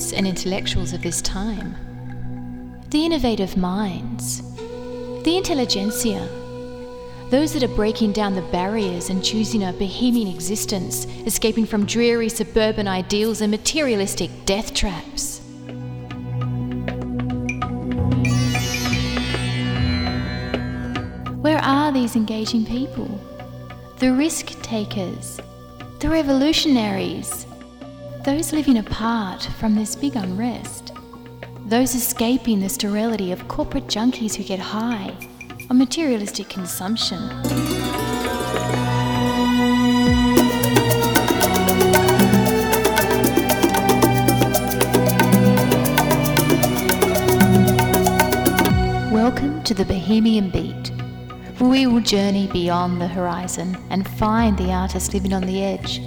and intellectuals of this time, the innovative minds, the intelligentsia, those that are breaking down the barriers and choosing a bohemian existence, escaping from dreary suburban ideals and materialistic death traps. Where are these engaging people? The risk takers, the revolutionaries, those living apart from this big unrest, those escaping the sterility of corporate junkies who get high on materialistic consumption. Welcome to the Bohemian Beat, where we will journey beyond the horizon and find the artist living on the edge,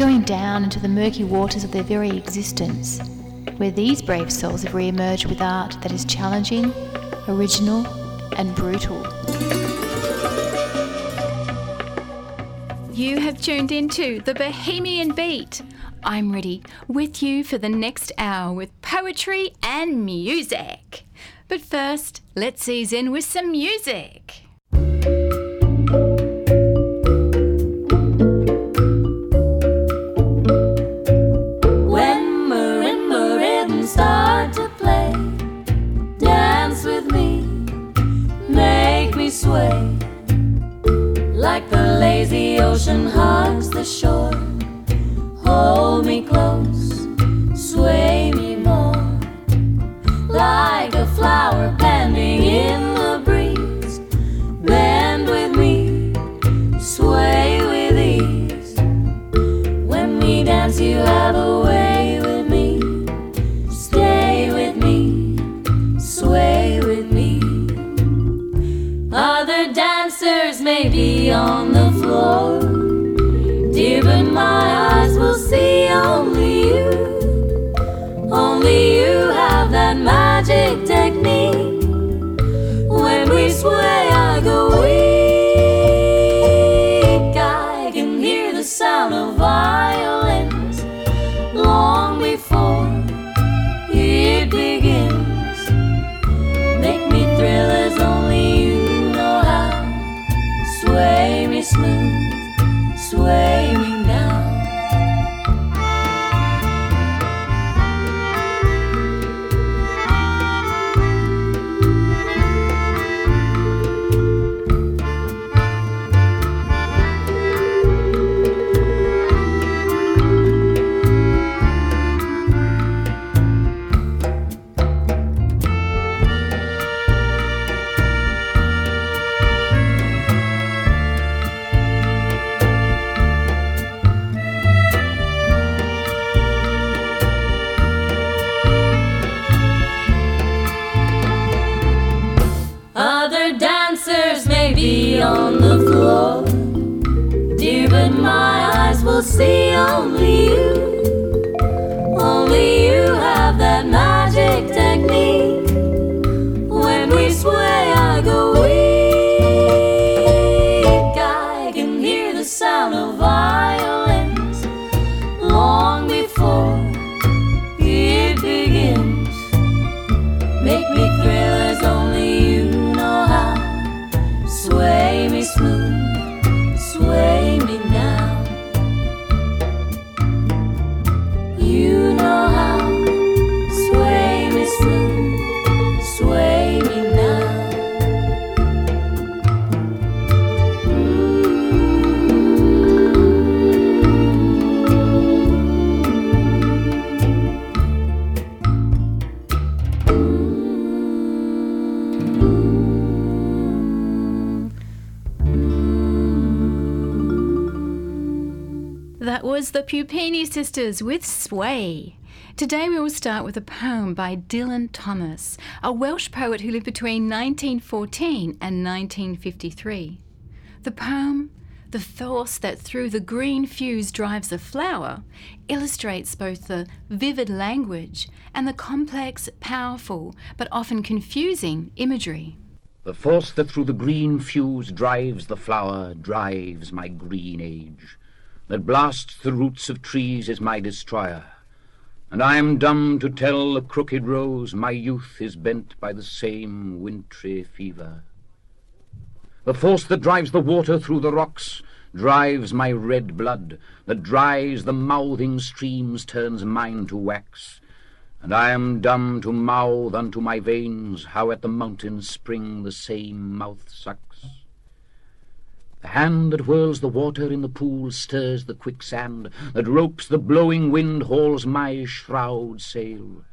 going down into the murky waters of their very existence, where these brave souls have re emerged with art that is challenging, original, and brutal. You have tuned into the Bohemian Beat. I'm ready with you for the next hour with poetry and music. But first, let's ease in with some music. Ocean hugs the shore, hold me close, be on the floor, dear, but my eyes will see only you. Only you have that magic technique. When we sway, I go weak. Was the Puppini Sisters with Sway. Today we will start with a poem by Dylan Thomas, a Welsh poet who lived between 1914 and 1953. The poem, The Force That Through the Green Fuse Drives the Flower, illustrates both the vivid language and the complex, powerful, but often confusing imagery. The force that through the green fuse drives the flower drives my green age, that blasts the roots of trees is my destroyer. And I am dumb to tell the crooked rose my youth is bent by the same wintry fever. The force that drives the water through the rocks drives my red blood, that dries the mouthing streams turns mine to wax. And I am dumb to mouth unto my veins how at the mountain spring the same mouth sucks. The hand that whirls the water in the pool stirs the quicksand, that ropes the blowing wind hauls my shroud sail.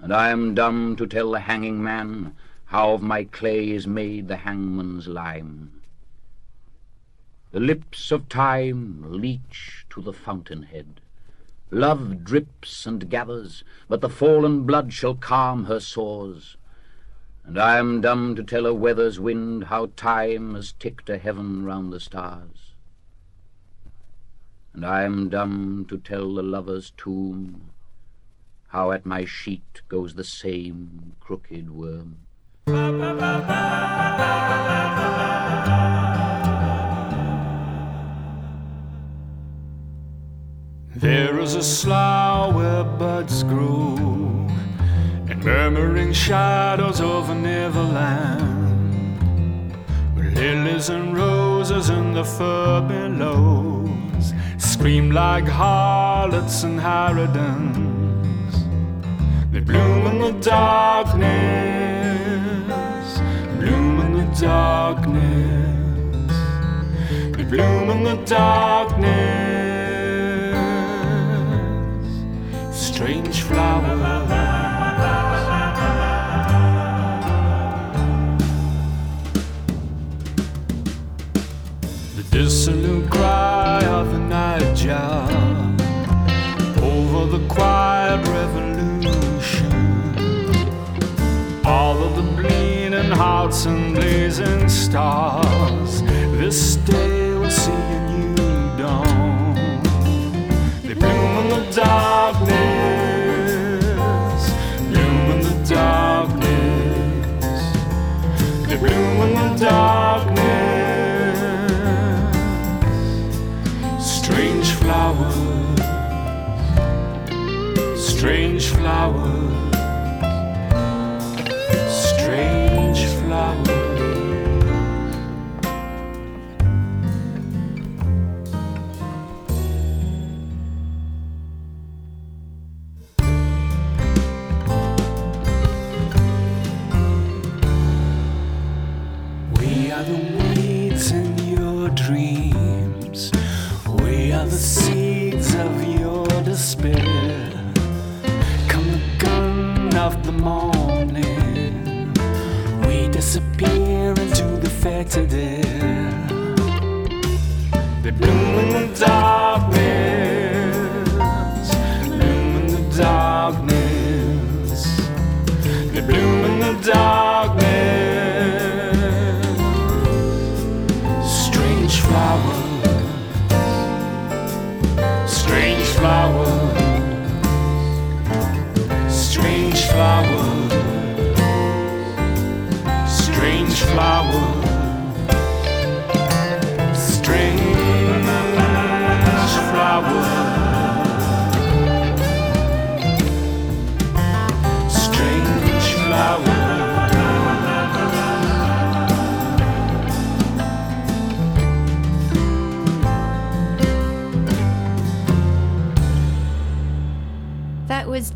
And I am dumb to tell the hanging man how of my clay is made the hangman's lime. The lips of time leach to the fountainhead. Love drips and gathers, but the fallen blood shall calm her sores. And I am dumb to tell a weather's wind how time has ticked a heaven round the stars. And I am dumb to tell the lover's tomb how at my sheet goes the same crooked worm. There is a slough where buds grow, murmuring shadows over Neverland, where lilies and roses in the fur billows scream like harlots and harridans. They bloom in the darkness, bloom in the darkness, they bloom in the darkness. strange flowers. Dissolute cry of the nightjar over the quiet revolution. All of the bleeding hearts and blazing stars. This day will see a new dawn. They bloom in the darkness, bloom in the darkness. They bloom in the darkness. Strange flowers, the. They bloom in the darkness. Bloom in the darkness. They bloom in the darkness.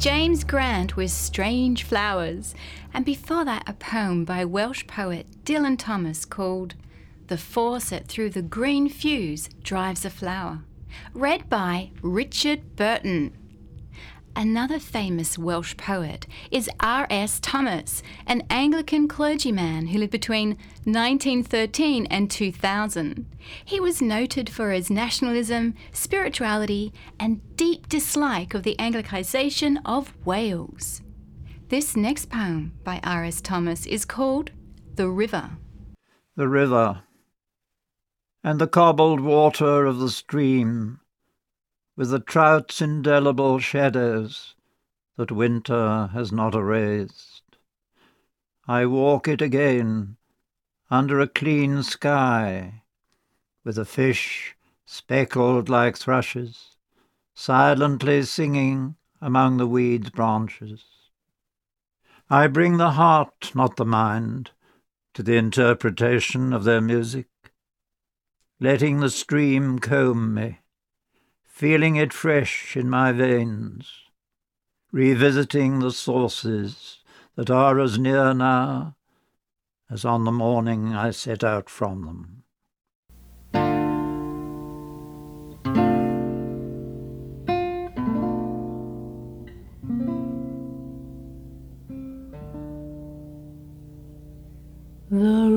James Grant with Strange Flowers, and before that, a poem by Welsh poet Dylan Thomas called The Force That Through the Green Fuse Drives a Flower, read by Richard Burton. Another famous Welsh poet is R.S. Thomas, an Anglican clergyman who lived between 1913 and 2000. He was noted for his nationalism, spirituality, and deep dislike of the Anglicisation of Wales. This next poem by R.S. Thomas is called The River. the river, and the cobbled water of the stream, with the trout's indelible shadows that winter has not erased. I walk it again under a clean sky, with the fish speckled like thrushes, silently singing among the weed's branches. I bring the heart, not the mind, to the interpretation of their music, letting the stream comb me, feeling it fresh in my veins, revisiting the sources that are as near now as on the morning I set out from them. The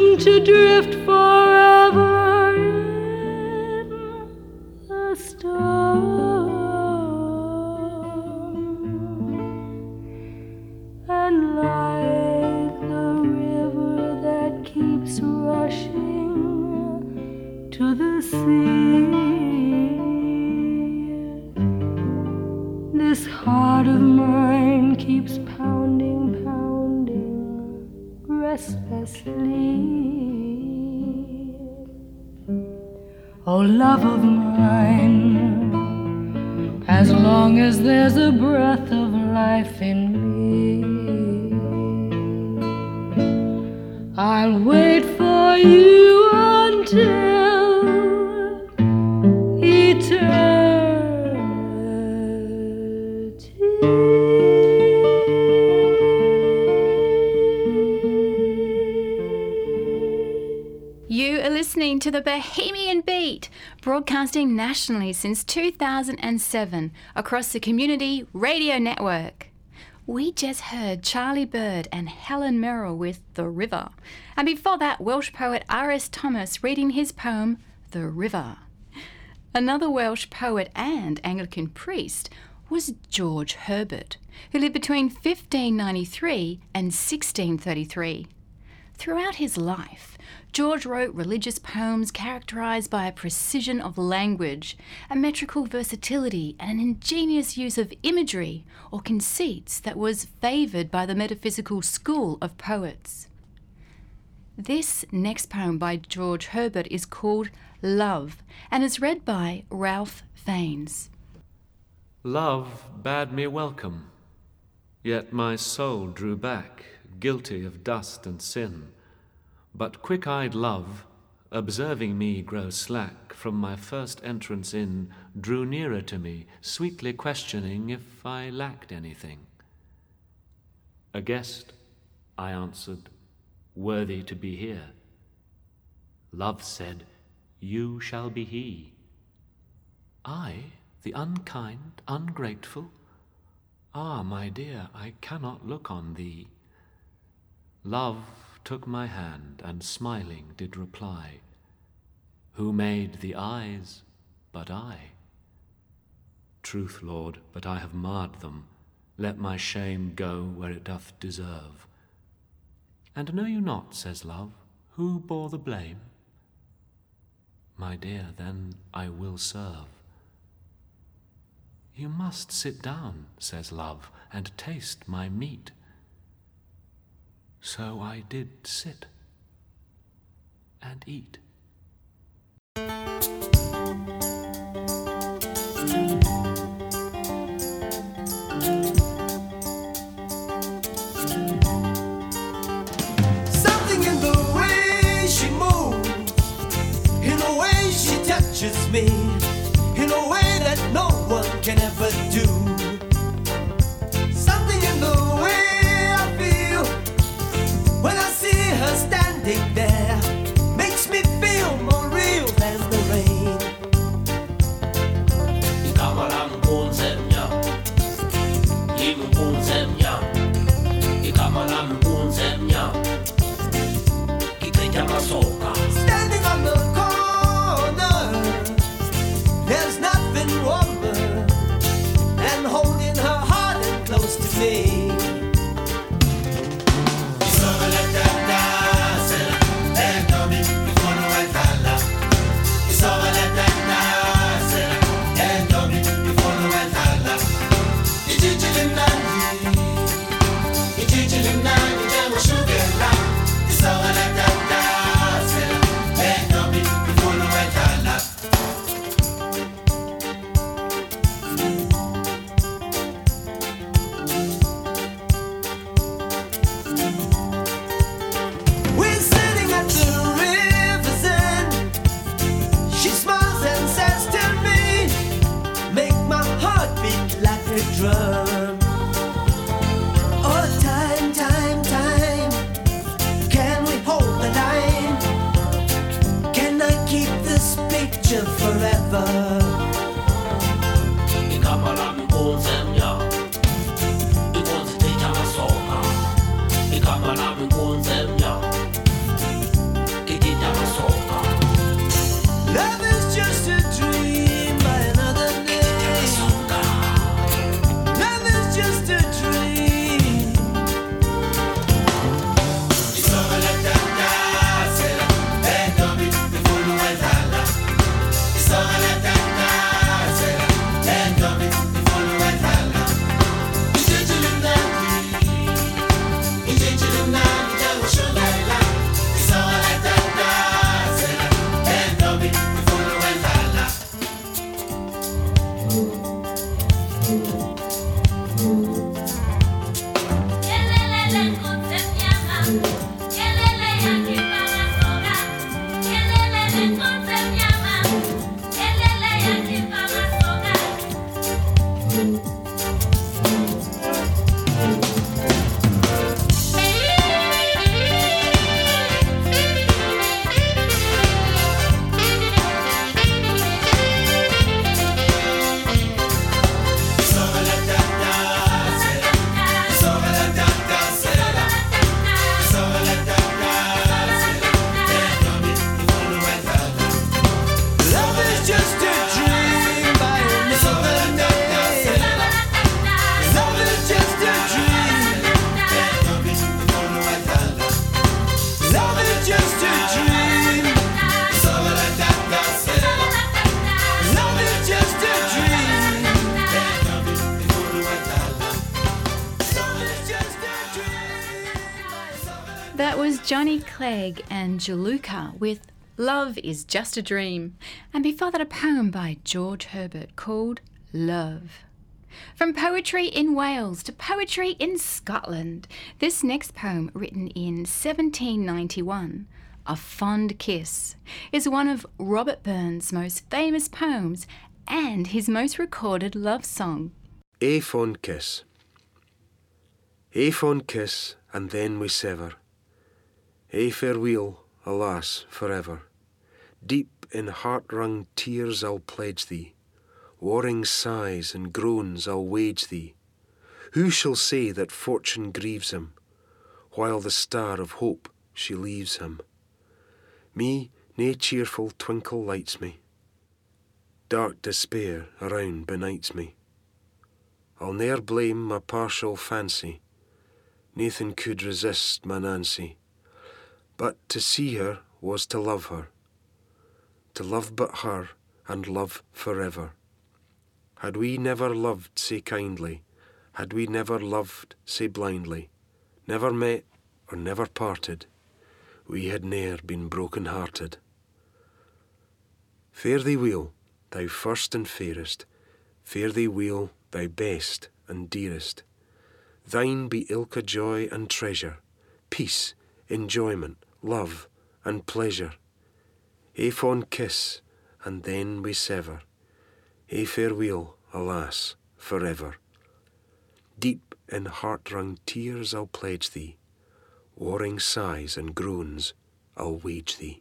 to drift forever broadcasting nationally since 2007 across the Community Radio Network. We just heard Charlie Bird and Helen Merrill with The River, and before that, Welsh poet R.S. Thomas reading his poem The River. Another Welsh poet and Anglican priest was George Herbert, who lived between 1593 and 1633. Throughout his life, George wrote religious poems characterized by a precision of language, a metrical versatility, and an ingenious use of imagery or conceits that was favoured by the metaphysical school of poets. This next poem by George Herbert is called Love and is read by Ralph Fiennes. Love bade me welcome, yet my soul drew back, guilty of dust and sin. But quick eyed love, observing me grow slack from my first entrance in, drew nearer to me, sweetly questioning if I lacked anything. A guest, I answered, worthy to be here. Love said, You shall be he. I, the unkind, ungrateful? Ah, my dear, I cannot look on thee. Love took my hand and smiling did reply, Who made the eyes but I? Truth, Lord, but I have marred them, let my shame go where it doth deserve. And know you not, says love, who bore the blame? My dear, then I will serve. You must sit down, says love, and taste my meat. So I did sit and eat. Something in the way she moves, in the way she touches me, her standing Jaluka with Love is Just a Dream. And before that, a poem by George Herbert called Love. From poetry in Wales to poetry in Scotland, this next poem, written in 1791, Ae Fond Kiss, is one of Robert Burns' most famous poems and his most recorded love song. A fond kiss. A fond kiss, and then we sever. A farewell, alas, forever. Deep in heart wrung tears I'll pledge thee, warring sighs and groans I'll wage thee. Who shall say that fortune grieves him, while the star of hope she leaves him? Me nae cheerful twinkle lights me, dark despair around benights me. I'll ne'er blame my partial fancy. Nathan could resist my Nancy. But to see her was to love her. To love but her and love forever. Had we never loved sae kindly, had we never loved sae blindly, never met or never parted, we had ne'er been broken hearted. Fare thee weel, thou first and fairest, fare thee weel, thou best and dearest. Thine be ilka joy and treasure, peace, enjoyment, love, and pleasure. A fond kiss, and then we sever. A farewell, alas, forever. Deep in heart wrung tears I'll pledge thee, warring sighs and groans I'll wage thee.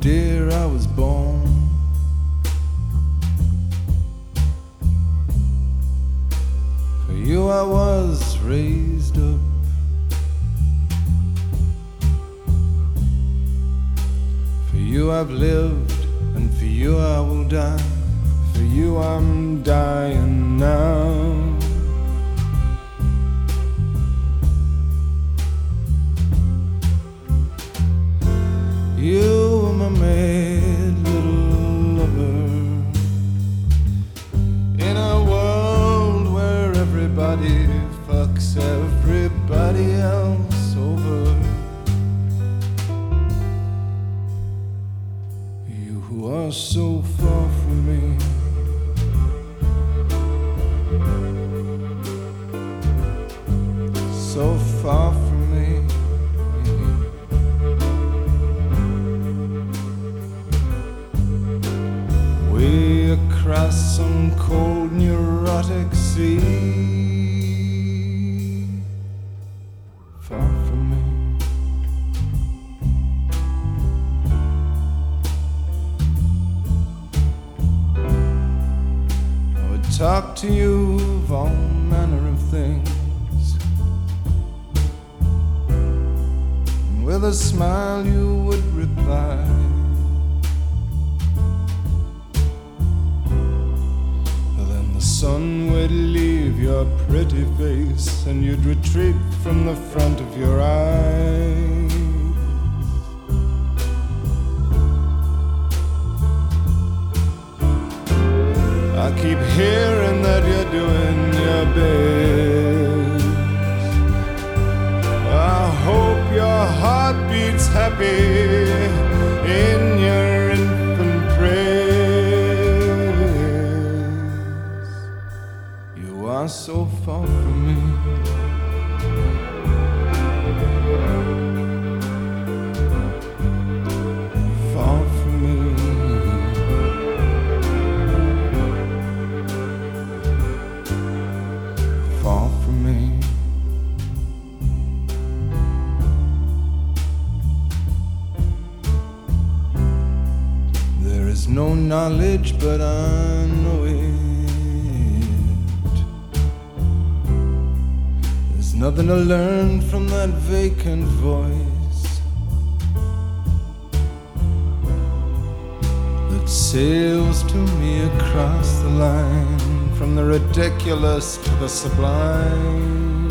Dear, I was born. For you, I was raised up. For you, I've lived, and for you, I will die. For you, I'm dying now. Beats happy in your infant praise. You are so. Far but I know it. There's nothing to learn from that vacant voice that sails to me across the line from the ridiculous to the sublime.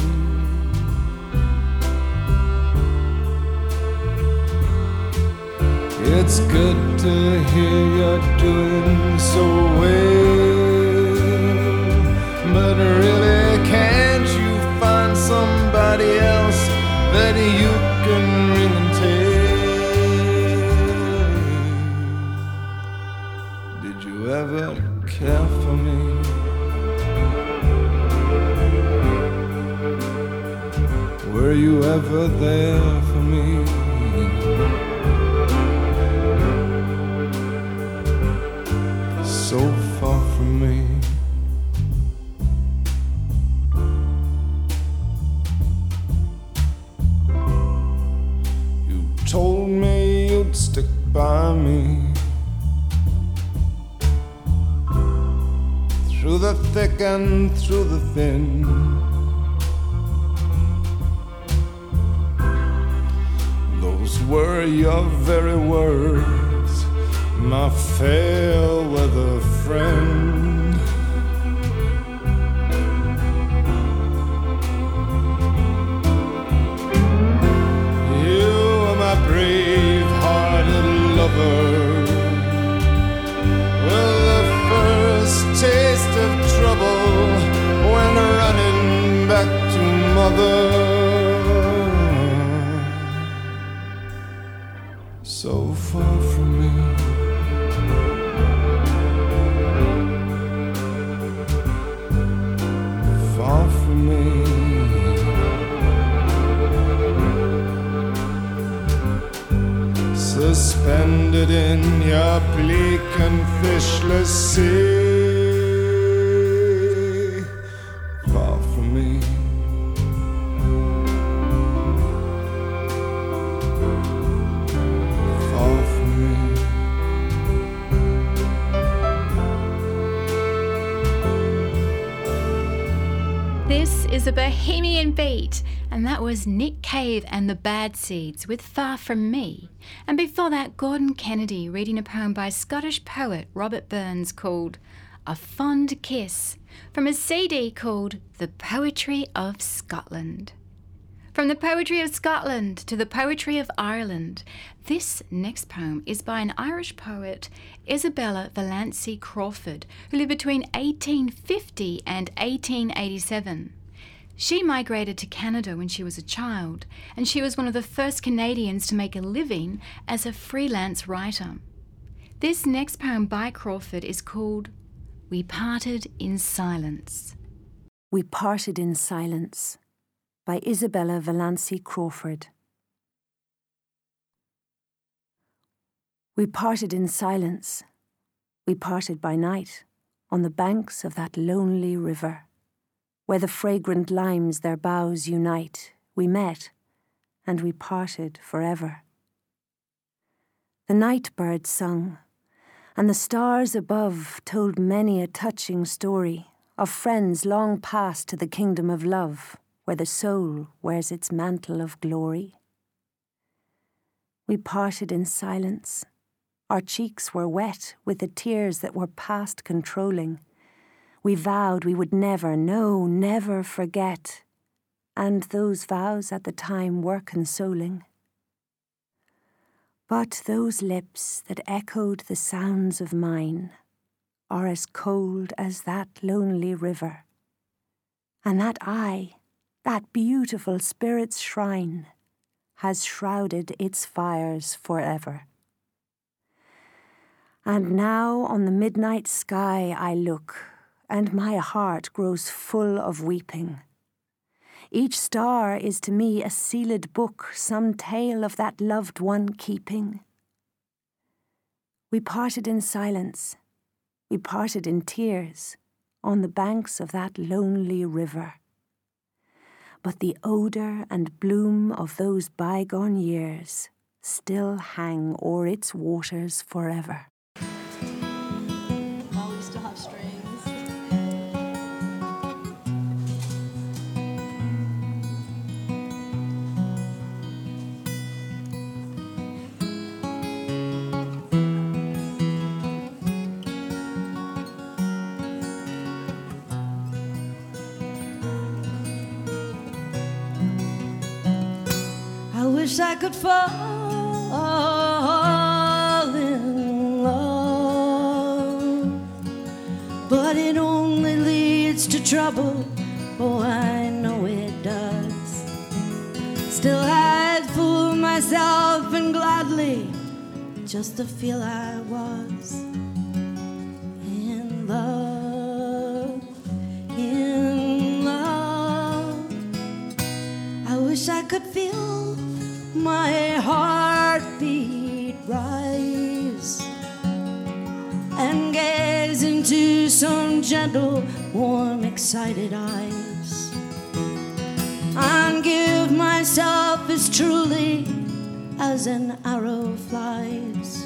It's good to hear you're doing so well. But really, thick and through the thin. Those were your very words, my fair weather friend. You are my brave hearted lover. Suspended in your bleak and fishless sea. Bohemian beat, and that was Nick Cave and the Bad Seeds with Far From Me. And before that, Gordon Kennedy reading a poem by Scottish poet Robert Burns called Ae Fond Kiss from a CD called The Poetry of Scotland. From the poetry of Scotland to the poetry of Ireland, this next poem is by an Irish poet, Isabella Valancy Crawford, who lived between 1850 and 1887. She migrated to Canada when she was a child, and she was one of the first Canadians to make a living as a freelance writer. This next poem by Crawford is called We Parted in Silence. We Parted in Silence by Isabella Valancy Crawford. We parted in silence. We parted by night on the banks of that lonely river, where the fragrant limes their boughs unite. We met, and we parted forever. The night bird sung, and the stars above told many a touching story of friends long past to the kingdom of love, where the soul wears its mantle of glory. We parted in silence. Our cheeks were wet with the tears that were past controlling. We vowed we would never, no, never forget, and those vows at the time were consoling. But those lips that echoed the sounds of mine are as cold as that lonely river, and that eye, that beautiful spirit's shrine, has shrouded its fires forever. And now on the midnight sky I look, and my heart grows full of weeping. Each star is to me a sealed book, some tale of that loved one keeping. We parted in silence, we parted in tears, on the banks of that lonely river. But the odour and bloom of those bygone years still hang o'er its waters forever. Could fall in love, but it only leads to trouble. Oh, I know it does. Still, I'd fool myself and gladly just to feel I was in love, in love. I wish I could feel my heartbeat rise and gaze into some gentle, warm, excited eyes and give myself as truly as an arrow flies.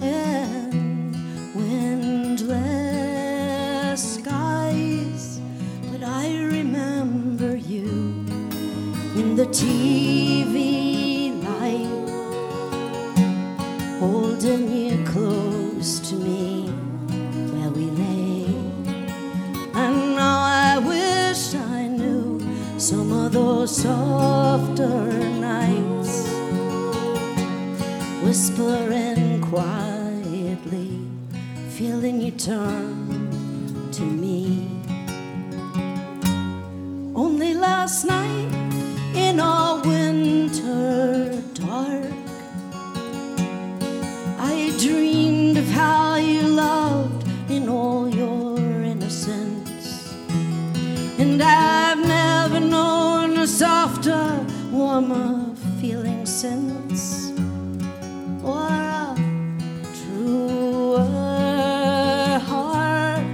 in windless skies, but I remember you in the tea. Holding you close to me where we lay. And now I wish I knew some of those softer nights, whispering quietly, feeling you turn to me. Only last night softer, warmer feeling since. Or a truer heart.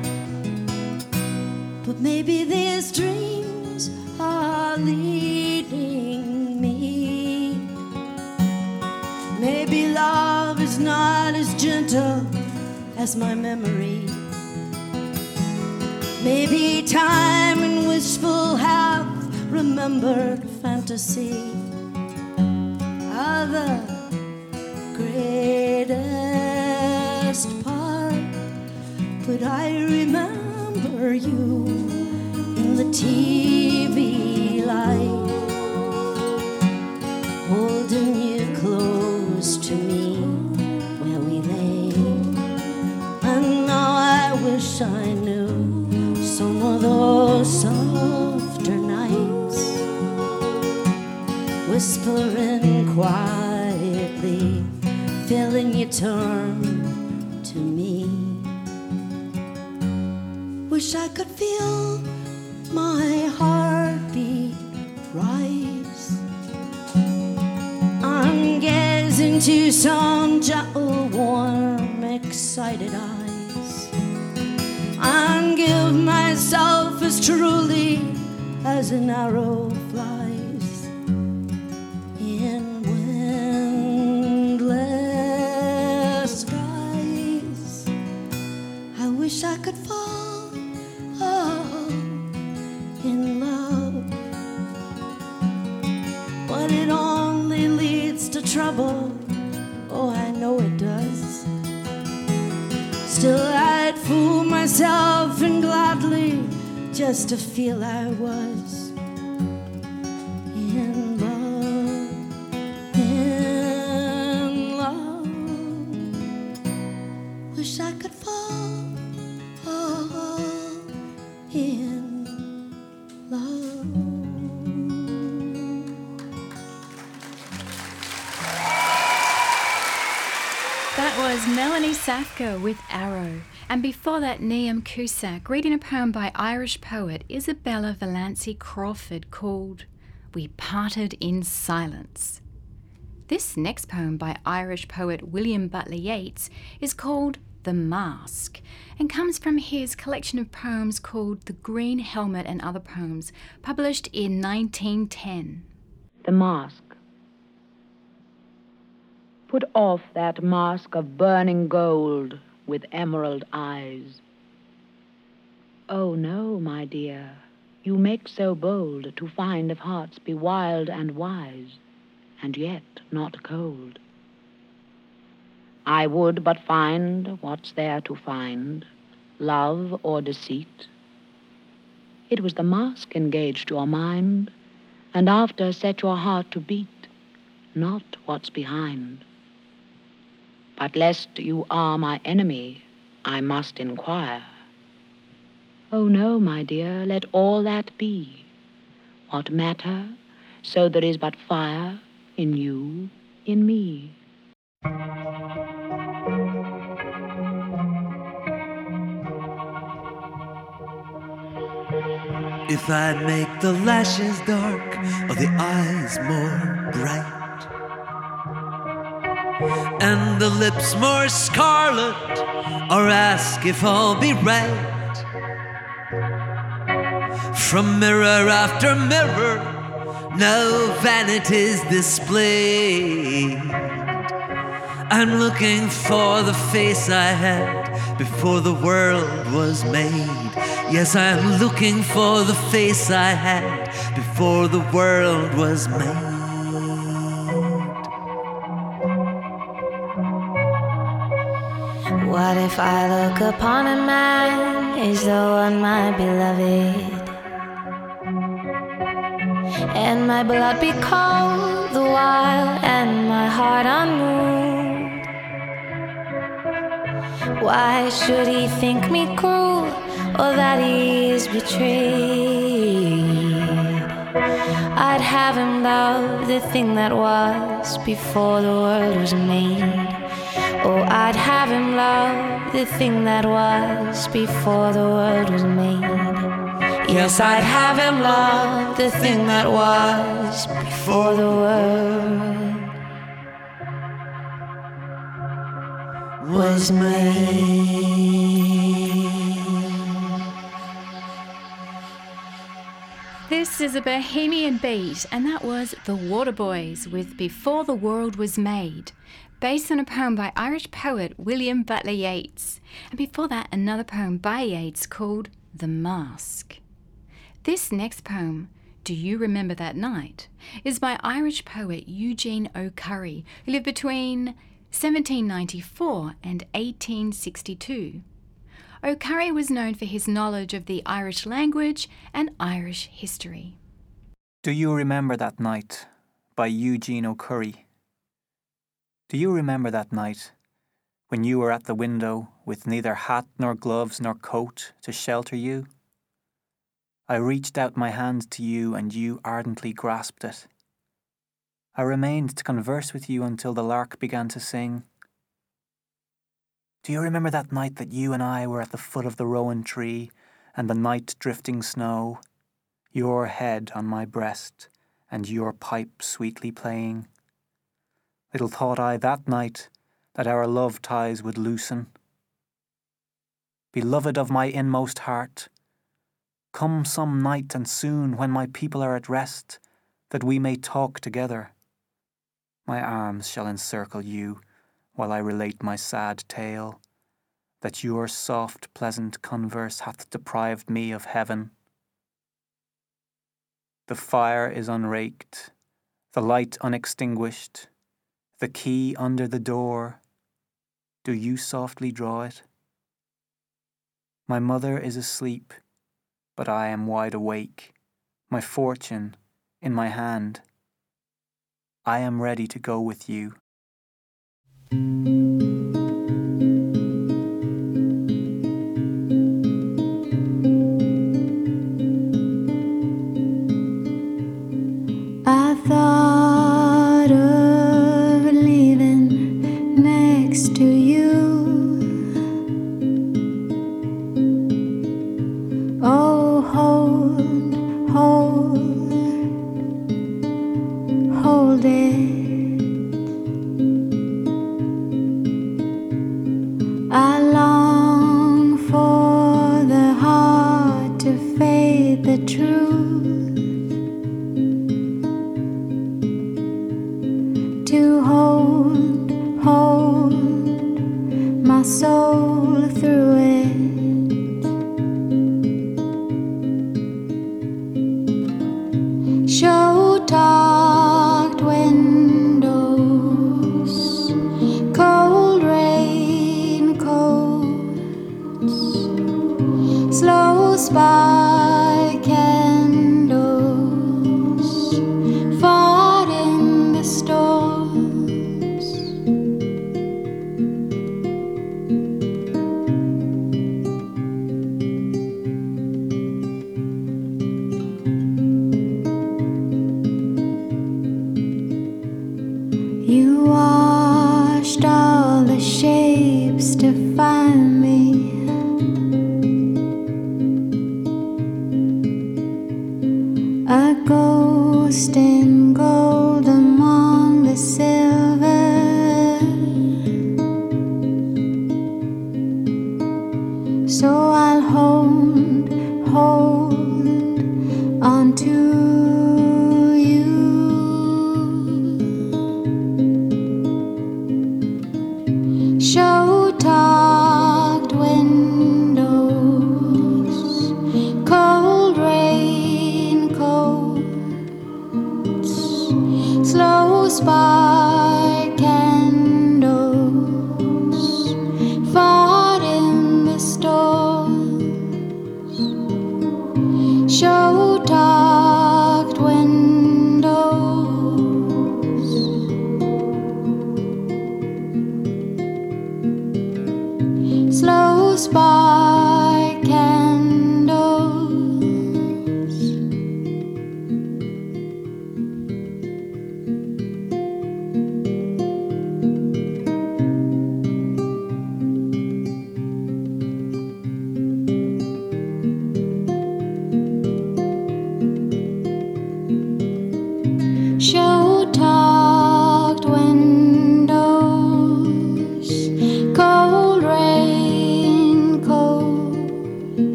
But maybe these dreams are leading me. Maybe love is not as gentle as my memory. Maybe time and wishful have remembered fantasy are the greatest part. But I remember you in the TV light, holding you whispering quietly, feeling you turn to me. Wish I could feel my heartbeat rise. I'm gazing to some gentle, warm, excited eyes. And give myself as truly as an arrow trouble. Oh, I know it does. Still, I'd fool myself and gladly just to feel I was Safka with Arrow. And before that, Niamh Cusack reading a poem by Irish poet Isabella Valancy Crawford called We Parted in Silence. This next poem by Irish poet William Butler Yeats is called The Mask and comes from his collection of poems called The Green Helmet and Other Poems, published in 1910. The mask. Put off that mask of burning gold with emerald eyes. Oh no, my dear, you make so bold to find if hearts be wild and wise, and yet not cold. I would but find what's there to find, love or deceit. It was the mask engaged your mind, and after set your heart to beat, not what's behind. But lest you are my enemy, I must inquire. Oh no, my dear, let all that be. What matter, so there is but fire in you, in me. If I make the lashes dark or the eyes more bright, and the lips more scarlet, or ask if all be right, from mirror after mirror, no vanity's displayed. I'm looking for the face I had before the world was made. Yes, I'm looking for the face I had before the world was made. If I look upon a man as though on my beloved? And my blood be cold the while, and my heart unmoved. Why should he think me cruel, or that he is betrayed? I'd have him love the thing that was before the world was made. Oh, I'd have him love the thing that was before the world was made. Yes, I'd have him love the thing that was before the world was made. This is a Bohemian beat, and that was The Waterboys with Before the World Was Made, based on a poem by Irish poet William Butler Yeats. And before that, another poem by Yeats called The Mask. This next poem, Do You Remember That Night, is by Irish poet Eugene O'Curry, who lived between 1794 and 1862. O'Curry was known for his knowledge of the Irish language and Irish history. Do You Remember That Night by Eugene O'Curry. Do you remember that night when you were at the window with neither hat nor gloves nor coat to shelter you? I reached out my hand to you and you ardently grasped it. I remained to converse with you until the lark began to sing. Do you remember that night that you and I were at the foot of the rowan tree and the night drifting snow, your head on my breast and your pipe sweetly playing? Little thought I that night that our love ties would loosen. Beloved of my inmost heart, come some night and soon when my people are at rest, that we may talk together. My arms shall encircle you while I relate my sad tale, that your soft, pleasant converse hath deprived me of heaven. The fire is unraked, the light unextinguished, the key under the door. Do you softly draw it? My mother is asleep, but I am wide awake, my fortune in my hand. I am ready to go with you.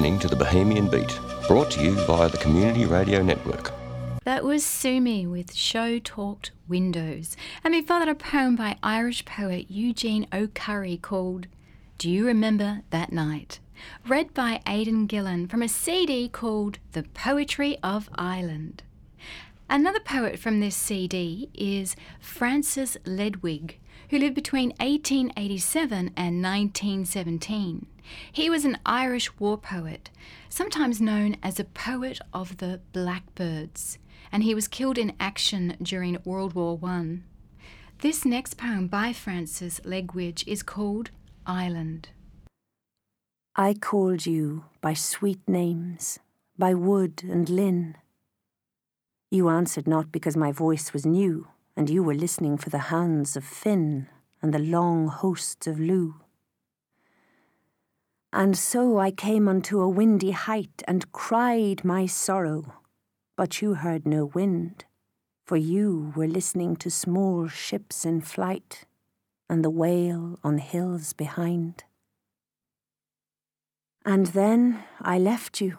Listening to the Bohemian Beat, brought to you via the Community Radio Network. That was Sumi with Show Talked Windows. And before that, a poem by Irish poet Eugene O'Curry called Do You Remember That Night? Read by Aidan Gillen from a CD called The Poetry of Ireland. Another poet from this CD is Francis Ledwidge, who lived between 1887 and 1917. He was an Irish war poet, sometimes known as a poet of the blackbirds, and he was killed in action during World War I. This next poem by Francis Ledwidge is called Island. I called you by sweet names, by wood and linn. You answered not because my voice was new, and you were listening for the hands of Finn and the long hosts of Lugh. And so I came unto a windy height and cried my sorrow, but you heard no wind, for you were listening to small ships in flight and the wail on hills behind. And then I left you,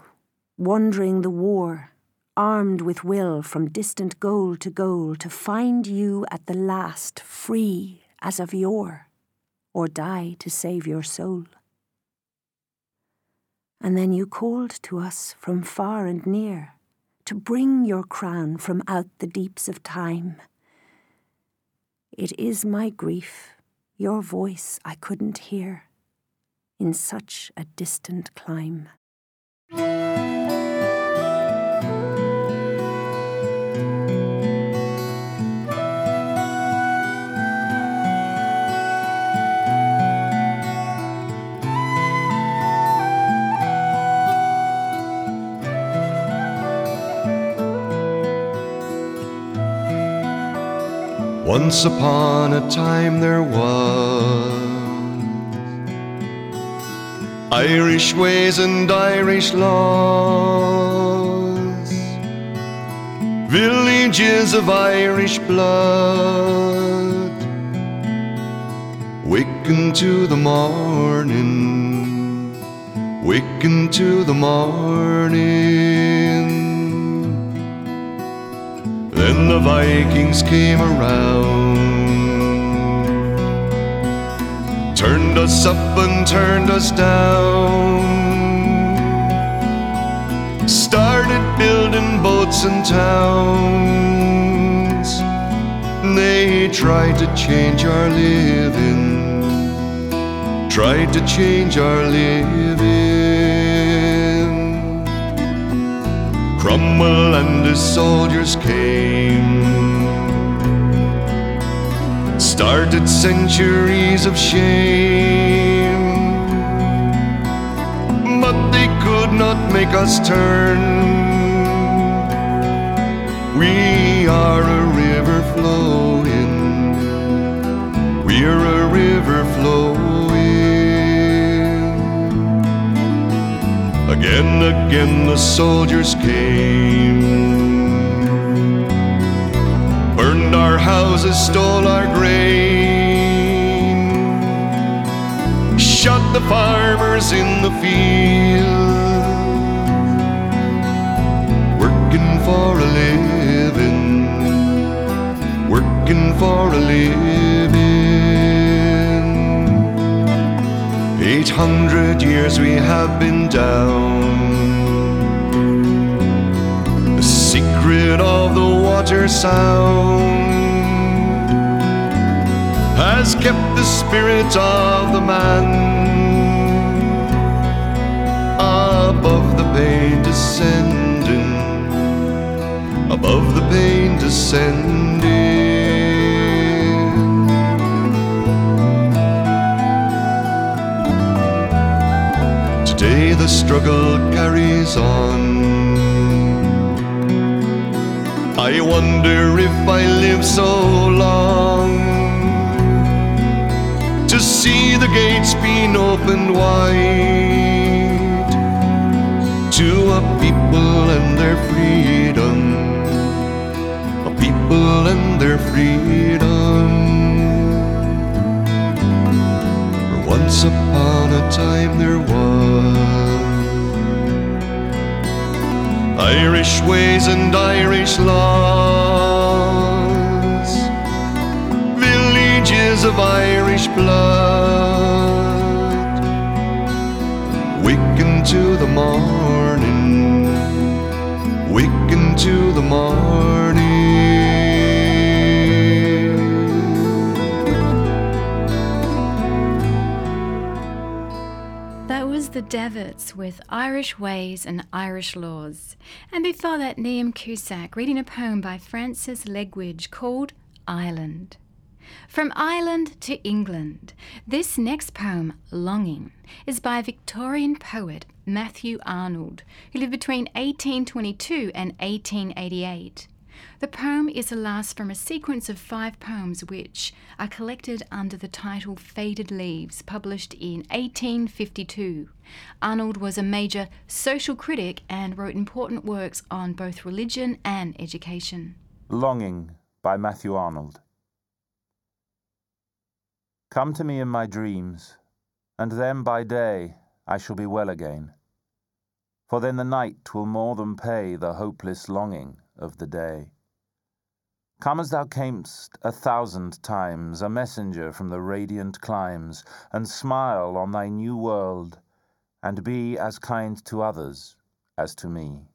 wandering the war, armed with will from distant goal to goal, to find you at the last free as of yore, or die to save your soul. And then you called to us from far and near to bring your crown from out the deeps of time. It is my grief, your voice I couldn't hear in such a distant clime. Once upon a time there was Irish ways and Irish laws, villages of Irish blood, waking to the morning, waking to the morning. Then the Vikings came around, turned us up and turned us down, started building boats and towns. They tried to change our living, tried to change our living. Cromwell and his soldiers came, started centuries of shame, but they could not make us turn. We are a river flowing, we're a river flowing. Again, again, the soldiers came. Burned our houses, stole our grain. Shot the farmers in the field. Working for a living. Working for a living. Eight hundred years we have been down. Secret of the water sound has kept the spirit of the man above the pain descending, above the pain descending. Today the struggle carries on. I wonder if I live so long to see the gates being opened wide to a people and their freedom, a people and their freedom. For once upon a time there was Irish ways and Irish laws, villages of Irish blood, waking to the morning, the Davits with Irish Ways and Irish Laws. And before that, Liam Cusack reading a poem by Francis Ledwidge called Ireland. From Ireland to England, this next poem, Longing, is by Victorian poet Matthew Arnold, who lived between 1822 and 1888. The poem is the last from a sequence of five poems which are collected under the title Faded Leaves, published in 1852. Arnold was a major social critic and wrote important works on both religion and education. Longing by Matthew Arnold. Come to me in my dreams, and then by day I shall be well again. For then the night will more than pay the hopeless longing of the day. Come as thou camest a thousand times, a messenger from the radiant climes, and smile on thy new world, and be as kind to others as to me.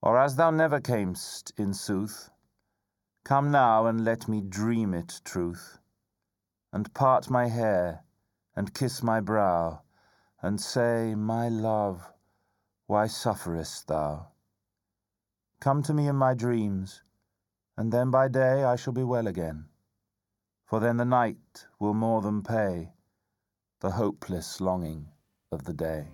Or as thou never camest, in sooth, come now and let me dream it truth, and part my hair, and kiss my brow, and say, My love, why sufferest thou? Come to me in my dreams, and then by day I shall be well again. For then the night will more than pay the hopeless longing of the day.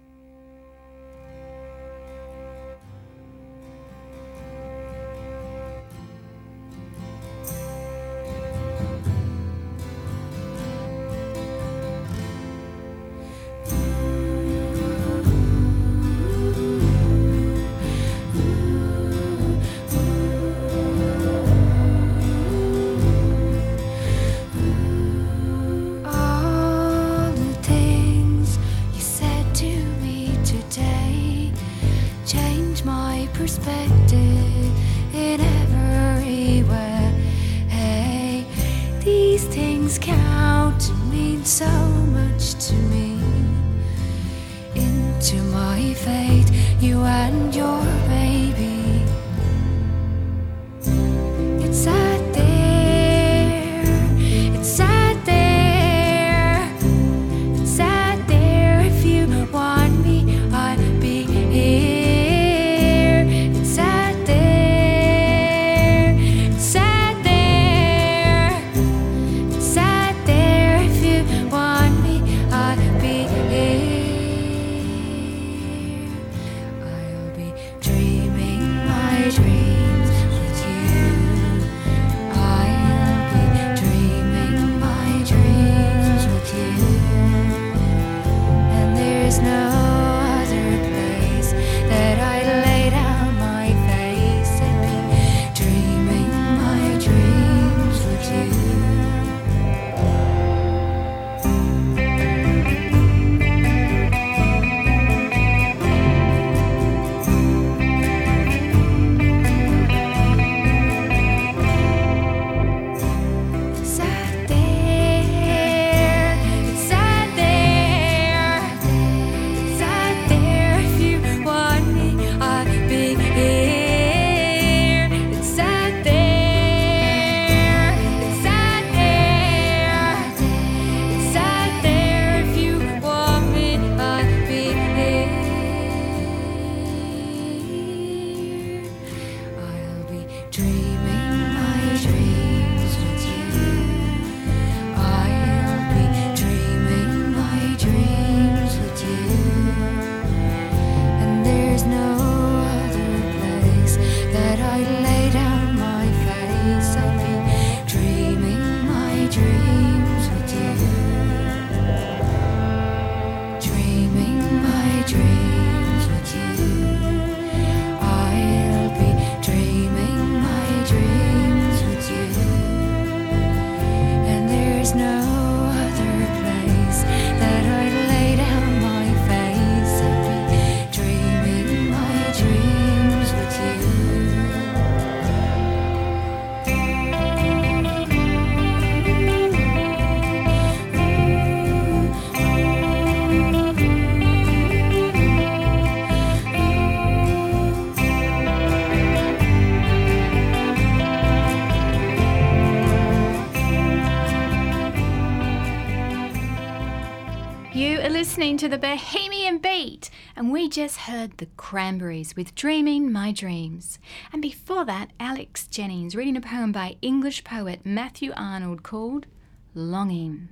Listening to the Bohemian Beat, and we just heard the Cranberries with Dreaming My Dreams. And before that, Alex Jennings reading a poem by English poet Matthew Arnold called Longing.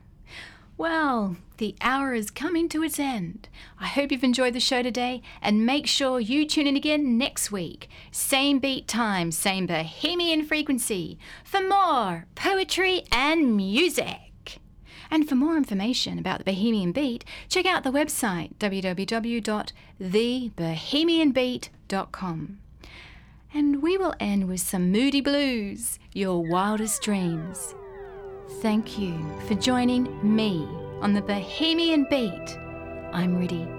Well, the hour is coming to its end. I hope you've enjoyed the show today and make sure you tune in again next week. Same beat time, same bohemian frequency for more poetry and music. And for more information about the Bohemian Beat, check out the website www.thebohemianbeat.com. And we will end with some moody blues, your wildest dreams. Thank you for joining me on the Bohemian Beat. I'm Riddhi.